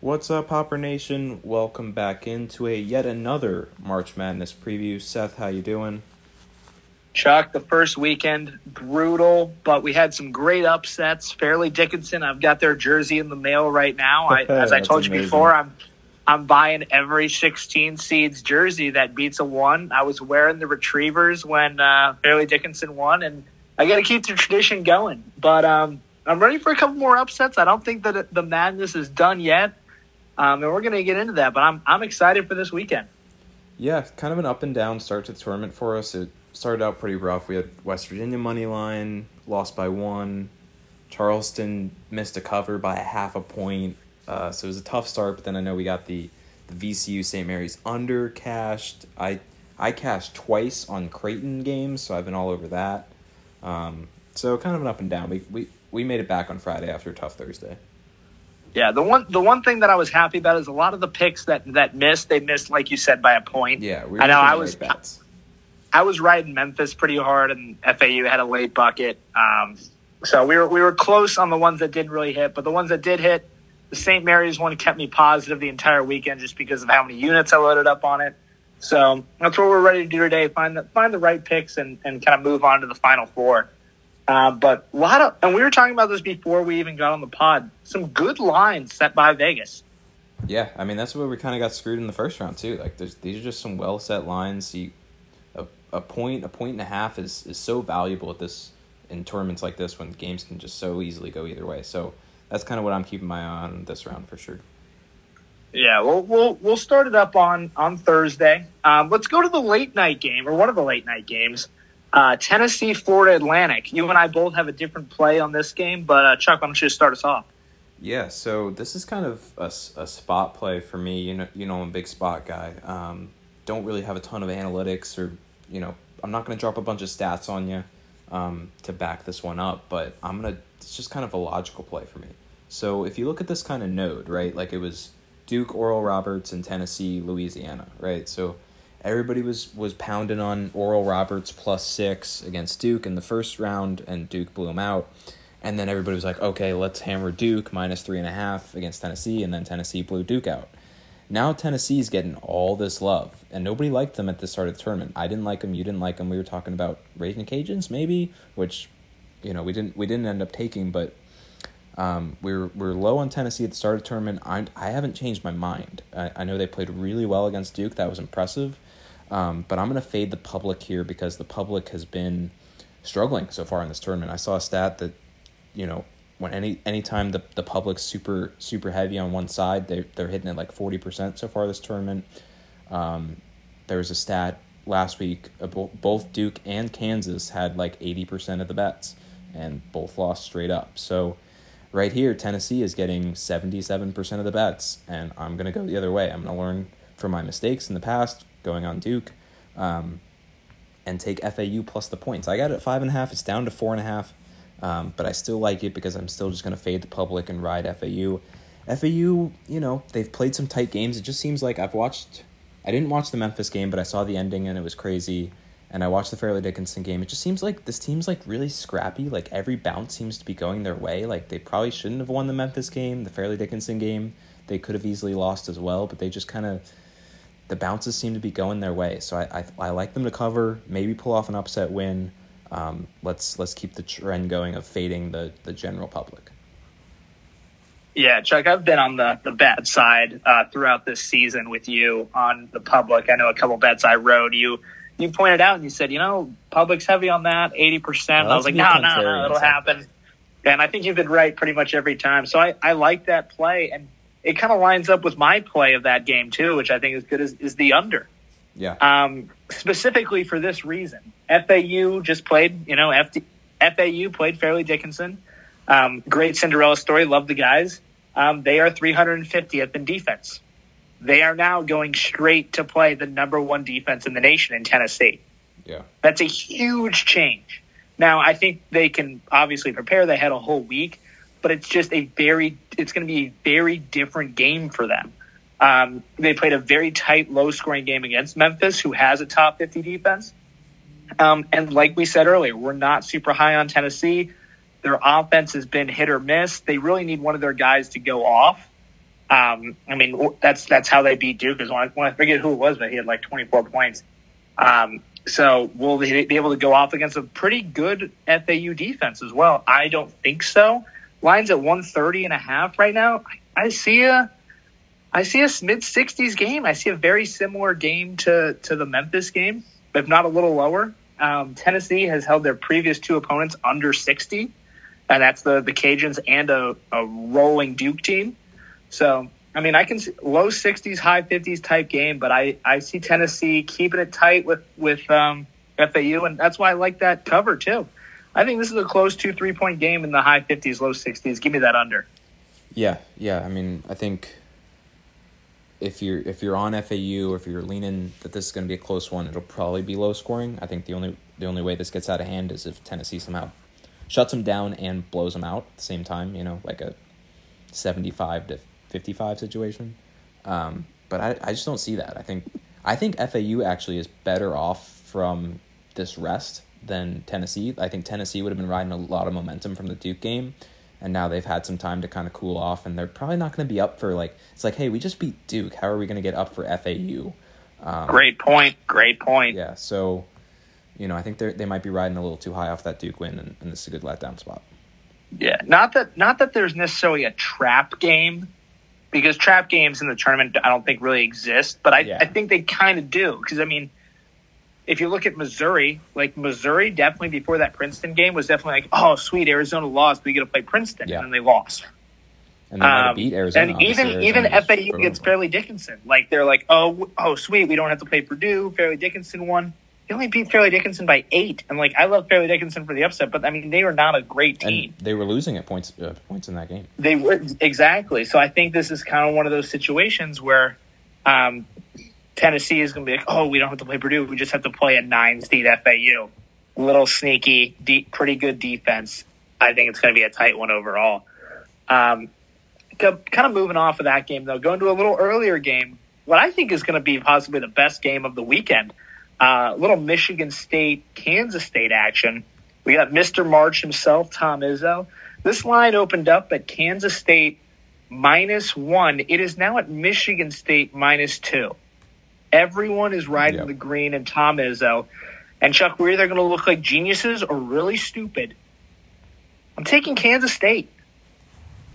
What's up, Hopper Nation? Welcome back into a yet another March Madness preview. Seth, how you doing? Chuck, the first weekend brutal, but we had some great upsets. Fairleigh Dickinson, I've got their jersey in the mail right now. I, as I told you amazing. before, I'm I'm buying every 16 seeds jersey that beats a one. I was wearing the Retrievers when uh, Fairleigh Dickinson won, and I got to keep the tradition going. But um, I'm ready for a couple more upsets. I don't think that the madness is done yet, um, and we're going to get into that. But I'm I'm excited for this weekend. Yeah, kind of an up and down start to the tournament for us. It started out pretty rough. We had West Virginia money line, lost by one. Charleston missed a cover by a half a point. Uh, so it was a tough start, but then I know we got the, the VCU St. Mary's under cashed. I I cashed twice on Creighton games, so I've been all over that. Um, so kind of an up and down. We, we we made it back on Friday after a tough Thursday. Yeah, the one the one thing that I was happy about is a lot of the picks that that missed, they missed like you said by a point. Yeah, we I know, I was- right bets. I was riding Memphis pretty hard, and FAU had a late bucket. Um, so we were we were close on the ones that didn't really hit, but the ones that did hit, the St. Mary's one kept me positive the entire weekend just because of how many units I loaded up on it. So that's what we're ready to do today: find the find the right picks and and kind of move on to the final four. Uh, but a lot of, and we were talking about this before we even got on the pod. Some good lines set by Vegas. Yeah, I mean that's where we kind of got screwed in the first round too. Like there's these are just some well set lines. You, a a point a point and a half is is so valuable at this in tournaments like this when games can just so easily go either way. So that's kind of what I'm keeping my eye on this round for sure. Yeah, we'll we'll we'll start it up on on Thursday. Um, let's go to the late night game or one of the late night games. Uh, Tennessee, Florida Atlantic. You and I both have a different play on this game, but uh, Chuck, why don't you start us off? Yeah, so this is kind of a spot play for me. You know, you know, I'm a big spot guy. Um, don't really have a ton of analytics, or you know, I'm not going to drop a bunch of stats on you um, to back this one up. But I'm gonna. It's just kind of a logical play for me. So if you look at this kind of node, right, like it was Duke, Oral Roberts, and Tennessee, Louisiana, right. So everybody was was pounding on Oral Roberts plus six against Duke in the first round, and Duke blew him out. And then everybody was like, okay, let's hammer Duke minus three and a half against Tennessee, and then Tennessee blew Duke out. Now Tennessee's getting all this love, and nobody liked them at the start of the tournament. I didn't like them. You didn't like them. We were talking about Raging Cajuns, maybe, which, you know, we didn't we didn't end up taking, but um, we're we're low on Tennessee at the start of the tournament. I I haven't changed my mind. I, I know they played really well against Duke. That was impressive, um, but I'm gonna fade the public here because the public has been struggling so far in this tournament. I saw a stat that, you know, when any anytime the the public's super super heavy on one side, they they're hitting it like forty percent so far this tournament. Um, there was a stat last week. uh, bo- Both Duke and Kansas had like eighty percent of the bets, and both lost straight up. So, right here, Tennessee is getting seventy seven percent of the bets, and I'm gonna go the other way. I'm gonna learn from my mistakes in the past, going on Duke, um, and take FAU plus the points. I got it at five and a half. It's down to four and a half, um, but I still like it because I'm still just gonna fade the public and ride FAU. FAU, you know, they've played some tight games. It just seems like I've watched. I didn't watch the Memphis game, but I saw the ending and it was crazy. And I watched the Fairleigh Dickinson game. It just seems like this team's like really scrappy. Like every bounce seems to be going their way. Like they probably shouldn't have won the Memphis game, the Fairleigh Dickinson game. They could have easily lost as well, but they just kind of the bounces seem to be going their way. So I, I I like them to cover, maybe pull off an upset win. Um, let's let's keep the trend going of fading the the general public. Yeah, Chuck, I've been on the, the bad side uh, throughout this season with you on the public. I know a couple bets I rode. You you pointed out and you said, you know, public's heavy on that, 80%. Well, I was like, no, no, no, it'll happen. And I think you've been right pretty much every time. So I, I like that play. And it kind of lines up with my play of that game, too, which I think is good, is, is the under. Yeah. Um, specifically for this reason, FAU just played. You know, FD, FAU played Fairleigh Dickinson. Um, great Cinderella story. Love the guys. Um, they are 350th in defense. They are now going straight to play the number one defense in the nation in Tennessee. Yeah. That's a huge change. Now, I think they can obviously prepare. They had a whole week, but it's just a very, it's going to be a very different game for them. Um, they played a very tight, low scoring game against Memphis, who has a top 50 defense. Um, and like we said earlier, we're not super high on Tennessee. Their offense has been hit or miss. They really need one of their guys to go off. Um, I mean, that's that's how they beat Duke. Is when I, when I forget who it was, but he had like 24 points. Um, so will they be able to go off against a pretty good FAU defense as well? I don't think so. Lines at 130 and a half right now. I see a I see a mid 60s game. I see a very similar game to to the Memphis game, if not a little lower. Um, Tennessee has held their previous two opponents under 60, and that's the the Cajuns and a, a rolling Duke team. So I mean, I can see low 60s, high 50s type game, but I, I see Tennessee keeping it tight with with um, FAU, and that's why I like that cover too. I think this is a close two three point game in the high 50s, low 60s. Give me that under. Yeah, yeah. I mean, I think if you're if you're on FAU or if you're leaning that this is going to be a close one, it'll probably be low scoring. I think the only the only way this gets out of hand is if Tennessee somehow shuts them down and blows them out at the same time. You know, like a seventy five to 55 situation. Um, but I, I just don't see that. I think I think FAU actually is better off from this rest than Tennessee. I think Tennessee would have been riding a lot of momentum from the Duke game, and now they've had some time to kind of cool off, and they're probably not going to be up for like it's like, hey, we just beat Duke. How are we going to get up for FAU? Um, Great point. Great point. Yeah. So, you know, I think they they might be riding a little too high off that Duke win, and, and this is a good letdown spot. Yeah. Not that not that there's necessarily a trap game because trap games in the tournament I don't think really exist, but I, yeah. I think they kind of do because I mean, if you look at Missouri, like Missouri definitely before that Princeton game was definitely like, oh sweet, Arizona lost, we get to play Princeton, yeah. and they lost. And they um, beat Arizona. And even Arizona even FAU gets Fairleigh Dickinson. Like they're like, oh oh sweet, we don't have to play Purdue. Fairleigh Dickinson won. They only beat Fairleigh Dickinson by eight, and like I love Fairleigh Dickinson for the upset, but I mean they were not a great team. And they were losing at points uh, points in that game. They were exactly. So I think this is kind of one of those situations where um, Tennessee is going to be like, oh, we don't have to play Purdue, we just have to play a nine seed FAU. Little sneaky, deep, pretty good defense. I think it's going to be a tight one overall. Um, kind of moving off of that game though, going to a little earlier game. What I think is going to be possibly the best game of the weekend uh, little Michigan State, Kansas State action. We got Mr. March himself, Tom Izzo. This line opened up at Kansas State minus one. It is now at Michigan State minus two. Everyone is riding yep. the green and Tom Izzo. And Chuck, we're either going to look like geniuses or really stupid. I'm taking Kansas State.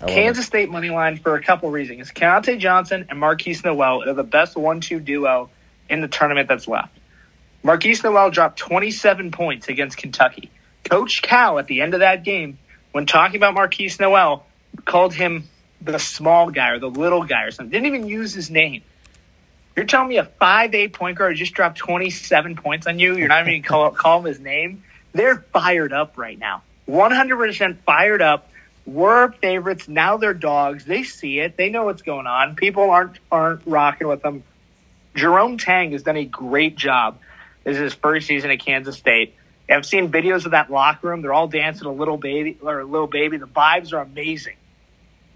Kansas it. State money line for a couple reasons. Keyontae Johnson and Markquis Nowell are the best one-two duo in the tournament that's left. Markquis Nowell dropped 27 points against Kentucky. Coach Cal at the end of that game, when talking about Markquis Nowell, called him the small guy or the little guy or something. Didn't even use his name. You're telling me a five eight point guard just dropped 27 points on you? You're not even call, call him his name? They're fired up right now. 100% fired up. We're favorites. Now they're dogs. They see it. They know what's going on. People aren't aren't rocking with them. Jerome Tang has done a great job this is his first season at Kansas State. I've seen videos of that locker room. They're all dancing a little baby or a little baby. The vibes are amazing.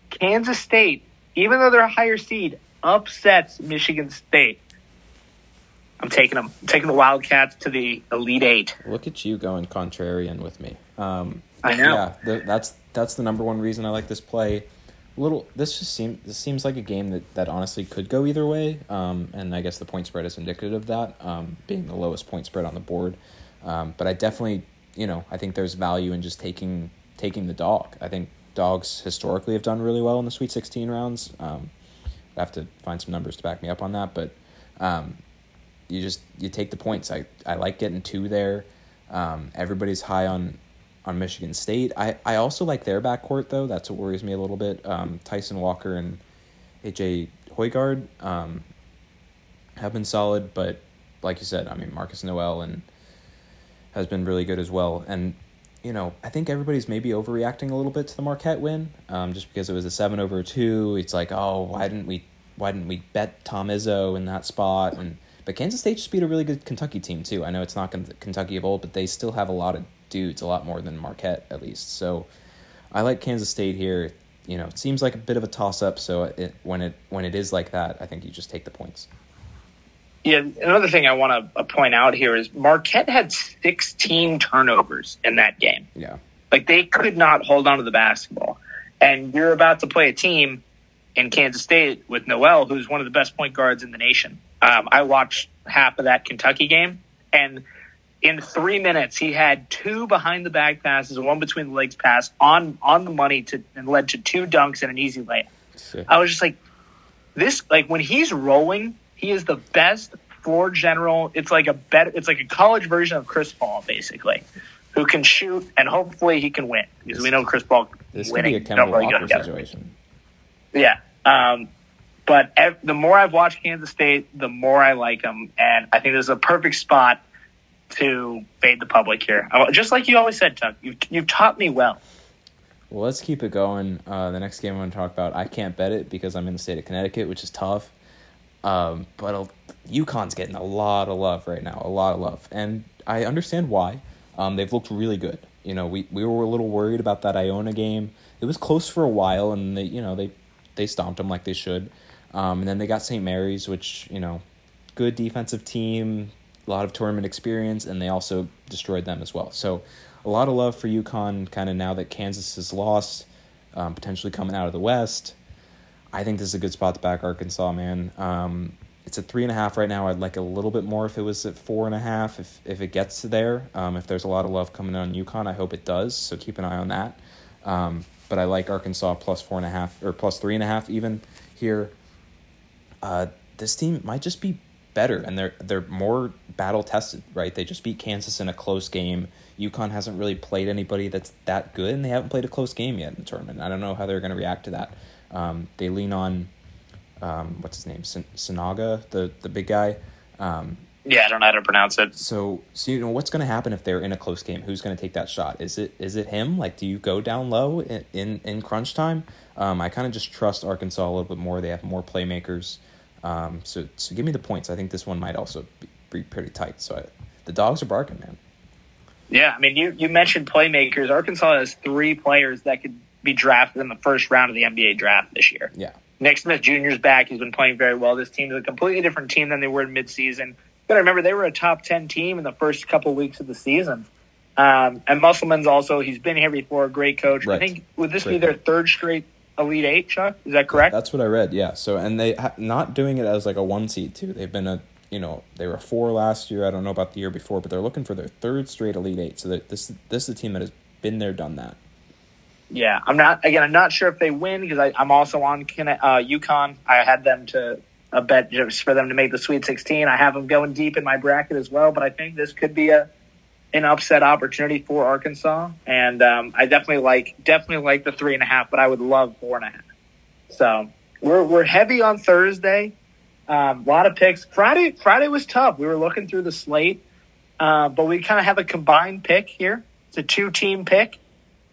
Kansas State, even though they're a higher seed, upsets Michigan State. I'm taking them. I'm taking the Wildcats to the Elite Eight. Look at you going contrarian with me. Um, I know. Yeah, the, that's that's the number one reason I like this play little this just seems this seems like a game that, that honestly could go either way um, and i guess the point spread is indicative of that um, being the lowest point spread on the board um, but i definitely you know i think there's value in just taking taking the dog i think dogs historically have done really well in the sweet 16 rounds um, i have to find some numbers to back me up on that but um, you just you take the points i, I like getting two there um, everybody's high on on Michigan State. I, I also like their backcourt though. That's what worries me a little bit. Um, Tyson Walker and AJ Hoggard um, have been solid, but like you said, I mean Marcus Nowell and has been really good as well. And you know, I think everybody's maybe overreacting a little bit to the Marquette win, um, just because it was a seven over two. It's like, oh, why didn't we, why didn't we bet Tom Izzo in that spot? And but Kansas State just beat a really good Kentucky team too. I know it's not Kentucky of old, but they still have a lot of dudes, a lot more than Marquette at least. So I like Kansas State here. You know, it seems like a bit of a toss up. So it, when it when it is like that, I think you just take the points. Yeah, another thing I want to uh, point out here is Marquette had 16 turnovers in that game. Yeah. Like they could not hold on to the basketball. And you're about to play a team in Kansas State with Nowell, who's one of the best point guards in the nation. Um, I watched half of that Kentucky game, and in three minutes, he had two behind the back passes, one between the legs pass on on the money to and led to two dunks and an easy layup. I was just like, this like when he's rolling, he is the best floor general. It's like a better, it's like a college version of Chris Paul, basically, who can shoot and hopefully he can win because we know Chris Paul This could winning be a Kemba really Walker situation. Yeah. Um, but ev- the more I've watched Kansas State, the more I like them, and I think this is a perfect spot to fade the public here. Uh, Just like you always said, Tuck, you've, you've taught me well. Well, let's keep it going. Uh, the next game I'm going to talk about, I can't bet it because I'm in the state of Connecticut, which is tough. Um, but UConn's getting a lot of love right now, a lot of love, and I understand why. Um, they've looked really good. You know, we, we were a little worried about that Iona game. It was close for a while, and they you know they they stomped them like they should. Um, and then they got St. Mary's, which you know, good defensive team, a lot of tournament experience, and they also destroyed them as well. So a lot of love for UConn kind of now that Kansas is lost, um, potentially coming out of the West. I think this is a good spot to back Arkansas, man. Um, it's at three and a half right now. I'd like a little bit more if it was at four and a half. If if it gets to there, um, if there's a lot of love coming in on UConn, I hope it does. So keep an eye on that. Um, but I like Arkansas plus four and a half or plus three and a half even here. Uh, this team might just be better, and they're they're more battle tested, right? They just beat Kansas in a close game. UConn hasn't really played anybody that's that good, and they haven't played a close game yet in the tournament. I don't know how they're going to react to that. Um, they lean on um, what's his name, Sin- Sinaga, the the big guy. Um, Yeah, I don't know how to pronounce it. so, so you know what's going to happen if they're in a close game? Who's going to take that shot? Is it is it him? Like, do you go down low in in, in crunch time? Um, I kind of just trust Arkansas a little bit more. They have more playmakers. Um, so so give me the points. I think this one might also be, be pretty tight. So I, the dogs are barking, man. Yeah, I mean, you, you mentioned playmakers. Arkansas has three players that could be drafted in the first round of the NBA draft this year. Yeah, Nick Smith Jr. is back. He's been playing very well. This team is a completely different team than they were in midseason. But remember, they were a top 10 team in the first couple weeks of the season. Um, and Musselman's also, he's been here before, a great coach. I think, would this be Great. their third straight Elite Eight, Chuck? Is that correct? that's what I read. Yeah. So and they ha- not doing it as like a one seed too. They've been a you know they were four last year. I don't know about the year before, but they're looking for their third straight Elite Eight. So that this this is a team that has been there, done that. Yeah, I'm not. Again, I'm not sure if they win because I'm also on uh, UConn. I had them to a bet just for them to make the Sweet 16. I have them going deep in my bracket as well, but I think this could be a an upset opportunity for Arkansas, and um, I definitely like definitely like the three and a half, but I would love four and a half. So we're we're heavy on Thursday. Um, a lot of picks. Friday Friday was tough. We were looking through the slate, uh, but we kind of have a combined pick here. It's a two team pick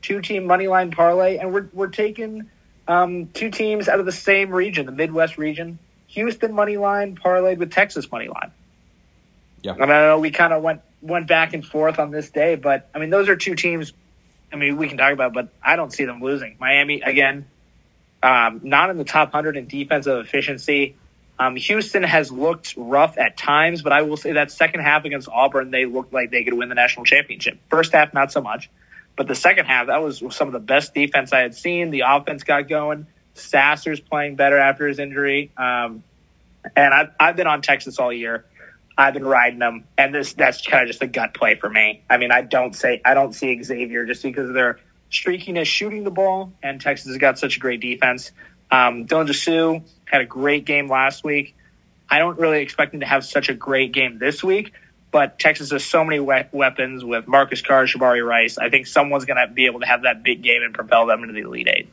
two team money line parlay, and we're we're taking um, two teams out of the same region, the Midwest region. Houston money line parlayed with Texas money line. Yeah. And I know we kind of went went back and forth on this day, but I mean those are two teams. I mean we can talk about, but I don't see them losing. Miami again, um, not in the top hundred in defensive efficiency. Um, Houston has looked rough at times, but I will say that second half against Auburn, they looked like they could win the national championship. First half, not so much. But the second half, that was some of the best defense I had seen. The offense got going. Sasser's playing better after his injury. Um, and I've, I've been on Texas all year. I've been riding them, and this that's kind of just a gut play for me. I mean, I don't say I don't see Xavier just because of their streakiness shooting the ball, and Texas has got such a great defense. Um, Dylan Disu had a great game last week. I don't really expect him to have such a great game this week, but Texas has so many we- weapons with Marcus Carr, Sir'Jabari Rice. I think someone's going to be able to have that big game and propel them into the Elite Eight.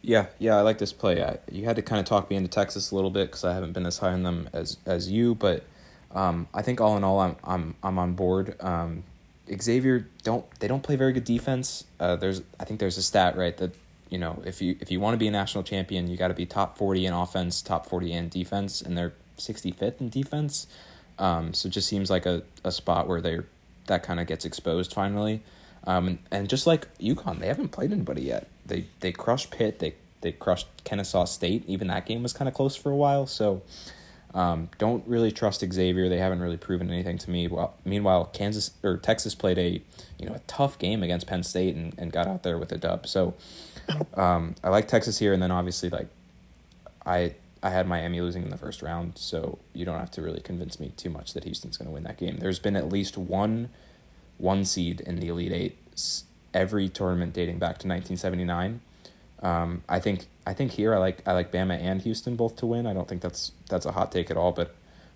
Yeah, yeah, I like this play. I, you had to kind of talk me into Texas a little bit because I haven't been as high on them as as you, but um, I think all in all, I'm I'm I'm on board. Um, Xavier don't they don't play very good defense. Uh, there's I think there's a stat right that you know if you if you want to be a national champion, you got to be top forty in offense, top forty in defense, and they're sixty fifth in defense. Um, so it just seems like a, a spot where they that kind of gets exposed finally. Um, and, and just like UConn, they haven't played anybody yet. They they crushed Pitt. They they crushed Kennesaw State. Even that game was kind of close for a while. So um, don't really trust Xavier. They haven't really proven anything to me. Well, meanwhile, Kansas or Texas played a you know a tough game against Penn State and, and got out there with a dub. So um, I like Texas here, and then obviously like I I had Miami losing in the first round, so you don't have to really convince me too much that Houston's going to win that game. There's been at least one one seed in the Elite Eight every tournament dating back to 1979. Um, I think I think here I like I like Bama and Houston both to win. I don't think that's that's a hot take at all, but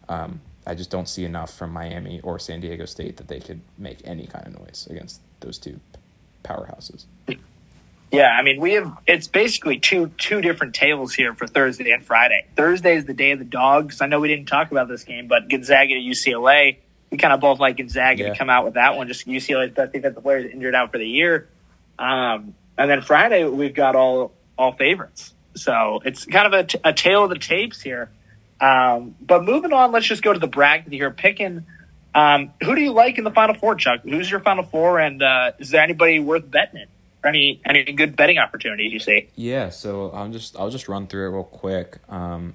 um, I just don't see enough from Miami or San Diego State that they could make any kind of noise against those two powerhouses. Yeah, I mean we have it's basically two two different tables here for Thursday and Friday. Thursday is the day of the dogs. I know we didn't talk about this game, but Gonzaga to UCLA. We kind of both like Gonzaga yeah. to come out with that one. Just UCLA's best defensive players injured out for the year. Um, and then Friday we've got all all favorites. So it's kind of a, t- a tale of the tapes here. Um, but moving on, let's just go to the bracket here. Picking um, who do you like in the Final Four, Chuck? Who's your Final Four, and uh, is there anybody worth betting it? Any any good betting opportunities you see? Yeah, so I'll just I'll just run through it real quick. Um,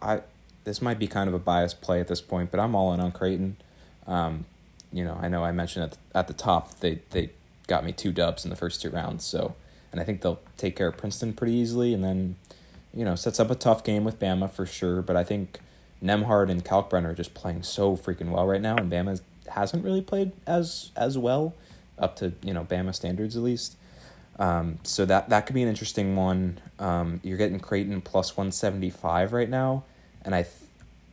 I this might be kind of a biased play at this point, but I'm all in on Creighton. Um, you know, I know I mentioned at the, at the top they they got me two dubs in the first two rounds, so and I think they'll take care of Princeton pretty easily, and then you know sets up a tough game with Bama for sure. But I think Nembhard and Kalkbrenner are just playing so freaking well right now, and Bama hasn't really played as as well up to you know Bama standards at least. Um, so that that could be an interesting one. Um, you're getting Creighton plus one seventy five right now, and I, th-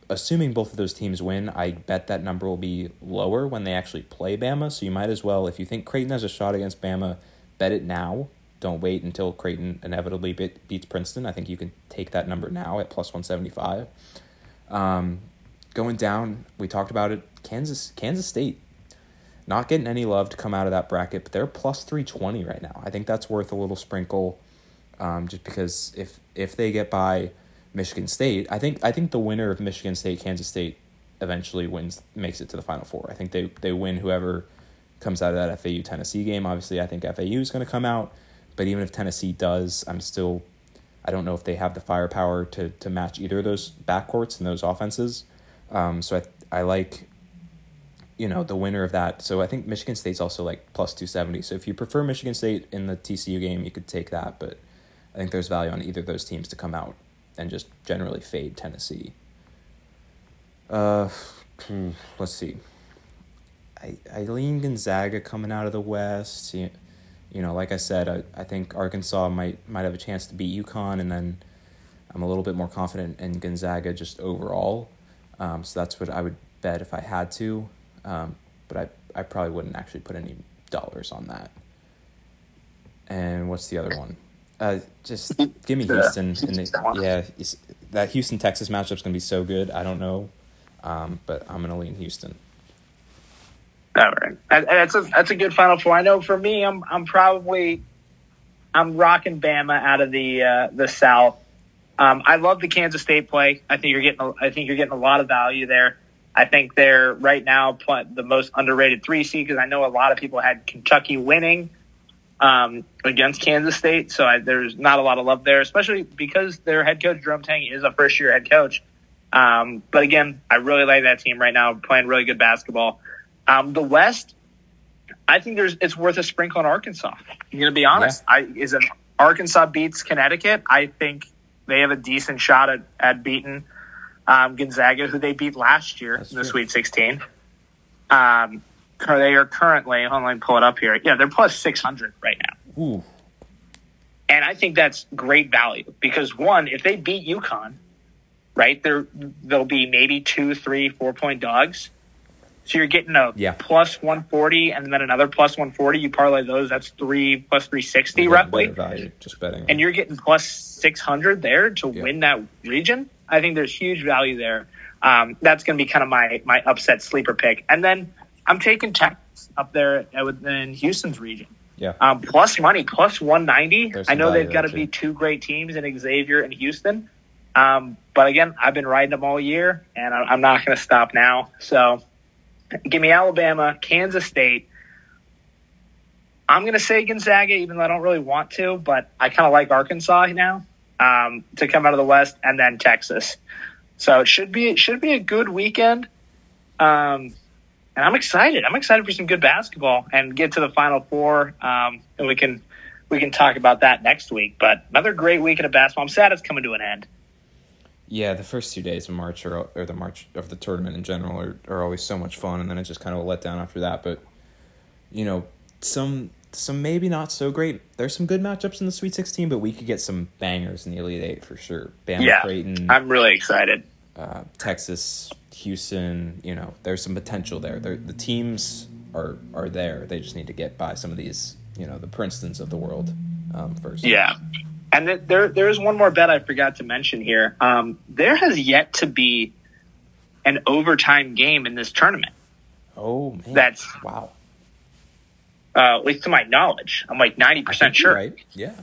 assuming both of those teams win, I bet that number will be lower when they actually play Bama. So you might as well, if you think Creighton has a shot against Bama, bet it now. Don't wait until Creighton inevitably beats Princeton. I think you can take that number now at plus one seventy five. Um, going down, we talked about it. Kansas Kansas State not getting any love to come out of that bracket, but they're plus 320 right now. I think that's worth a little sprinkle um, just because if if they get by Michigan State, I think I think the winner of Michigan State Kansas State eventually wins makes it to the final four. I think they they win whoever comes out of that FAU Tennessee game. Obviously, I think FAU is going to come out, but even if Tennessee does, I'm still I don't know if they have the firepower to to match either of those backcourts and those offenses. Um, so I I like you know the winner of that. So I think Michigan State's also like plus two seventy. So if you prefer Michigan State in the TCU game, you could take that. But I think there's value on either of those teams to come out and just generally fade Tennessee. Uh, let's see. I I lean Gonzaga coming out of the West. You, you know, like I said, I, I think Arkansas might might have a chance to beat UConn, and then I'm a little bit more confident in Gonzaga just overall. Um, so that's what I would bet if I had to. Um, but I, I probably wouldn't actually put any dollars on that. And what's the other one? Uh, just give me Houston. The, yeah, that Houston Texas matchup's gonna be so good. I don't know, um, but I'm gonna lean Houston. All right, that's a that's a good final four. I know for me, I'm I'm probably I'm rocking Bama out of the uh, the South. Um, I love the Kansas State play. I think you're getting a, I think you're getting a lot of value there. I think they're right now the most underrated three seed because I know a lot of people had Kentucky winning um, against Kansas State, so I, there's not a lot of love there, especially because their head coach Jerome Tang is a first year head coach. Um, but again, I really like that team right now, playing really good basketball. Um, the West, I think there's it's worth a sprinkle on Arkansas. I'm gonna be honest. Yeah. I is it Arkansas beats Connecticut. I think they have a decent shot at at beating um, Gonzaga, who they beat last year That's in the true. Sweet 16. Um, they are currently, hold on, let me pull it up here. Yeah, they're plus 600 right now. Ooh. And I think that's great value because, one, if they beat UConn, right, there they'll be maybe two, three, four point dogs. So you're getting a yeah. plus 140 and then another plus 140. You parlay those, that's three plus 360 roughly. Value, just betting. And you're getting plus 600 there to yeah. win that region. I think there's huge value there. Um, that's going to be kind of my my upset sleeper pick. And then I'm taking Texas up there in Houston's region. Yeah. Um, plus money, plus 190. I know they've got to be two great teams in Xavier and Houston. Um, but again, I've been riding them all year, and I'm not going to stop now. So give me Alabama, Kansas State. I'm going to say Gonzaga, even though I don't really want to, but I kind of like Arkansas now um, to come out of the West, and then Texas. So it should be it should be a good weekend. Um, and I'm excited. I'm excited for some good basketball and get to the Final Four, um, and we can we can talk about that next week. But another great weekend of basketball. I'm sad it's coming to an end. Yeah, the first two days of March are, or the March of the tournament in general are, are always so much fun, and then it's just kind of a letdown after that. But you know, some some maybe not so great. There's some good matchups in the Sweet 16, but we could get some bangers in the Elite Eight for sure. Bama, Yeah, Creighton, I'm really excited. uh, Texas, Houston. You know, there's some potential there. They're, the teams are are there. They just need to get by some of these. You know, the Princetons of the world um, first. Yeah. And th- there, there is one more bet I forgot to mention here. Um, there has yet to be an overtime game in this tournament. Oh man, That's- wow. Uh, at least to my knowledge, I'm like 90% I think you're sure. Right? Yeah.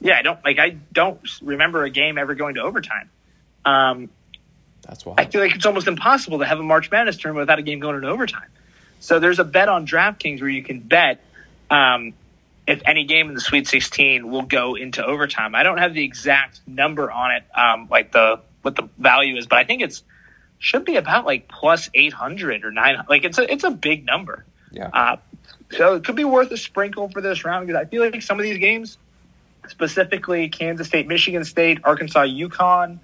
Yeah, I don't like. I don't remember a game ever going to overtime. Um, That's why. I feel like it's almost impossible to have a March Madness tournament without a game going into overtime. So there's a bet on DraftKings where you can bet um, if any game in the Sweet 16 will go into overtime. I don't have the exact number on it, um, like the what the value is, but I think it's should be about like plus 800 or 900. Like it's a it's a big number. yeah. Uh, so it could be worth a sprinkle for this round because I feel like some of these games, specifically Kansas State, Michigan State, Arkansas, UConn,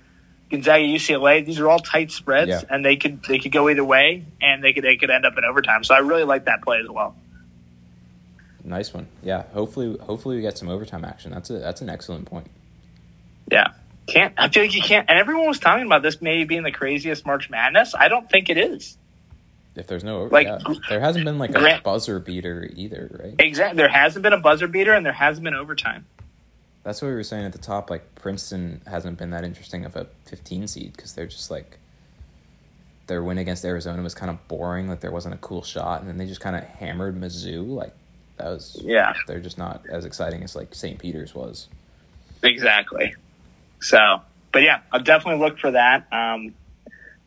Gonzaga, UCLA, these are all tight spreads, Yeah. and they could they could go either way, and they could they could end up in overtime. So I really like that play as well. Nice one. Yeah. Hopefully, hopefully we get some overtime action. That's a that's an excellent point. Yeah, can't I feel like you can't. And everyone was talking about this maybe being the craziest March Madness. I don't think it is. If there's no Like, yeah, there hasn't been like a Grant- buzzer beater either, right? Exactly. There hasn't been a buzzer beater, and there hasn't been overtime. That's what we were saying at the top. Like Princeton hasn't been that interesting of a 15 seed because they're just like their win against Arizona was kind of boring. Like there wasn't a cool shot, and then they just kind of hammered Mizzou. Like was Yeah. They're just not as exciting as like St. Peter's was. Exactly. So, but yeah, I'll definitely look for that. Um,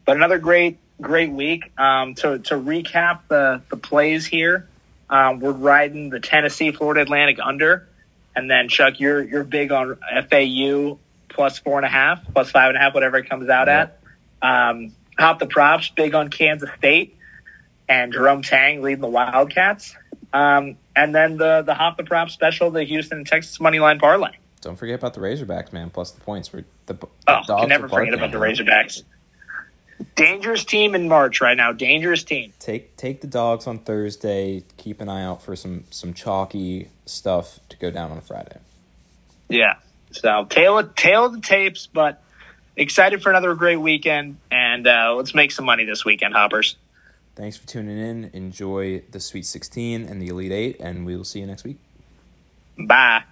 but another great, great week. Um, to to recap the the plays here, um, we're riding the Tennessee Florida Atlantic under, and then Chuck, you're you're big on FAU plus four and a half, plus five and a half, whatever it comes out at. Um, hop the props, big on Kansas State, and Jerome Tang leading the Wildcats. Um, and then the the hop the prop special, the Houston and Texas money line parlay. Don't forget about the Razorbacks, man. Plus the points. Were the, the Oh, dogs can never forget about the. Razorbacks. Dangerous team in March right now. Dangerous team. Take take the dogs on Thursday. Keep an eye out for some some chalky stuff to go down on Friday. Yeah. So tail of, tail the tapes, but excited for another great weekend. And uh, let's make some money this weekend, Hoppers. Thanks for tuning in. Enjoy the Sweet 16 and the Elite Eight, and we will see you next week. Bye.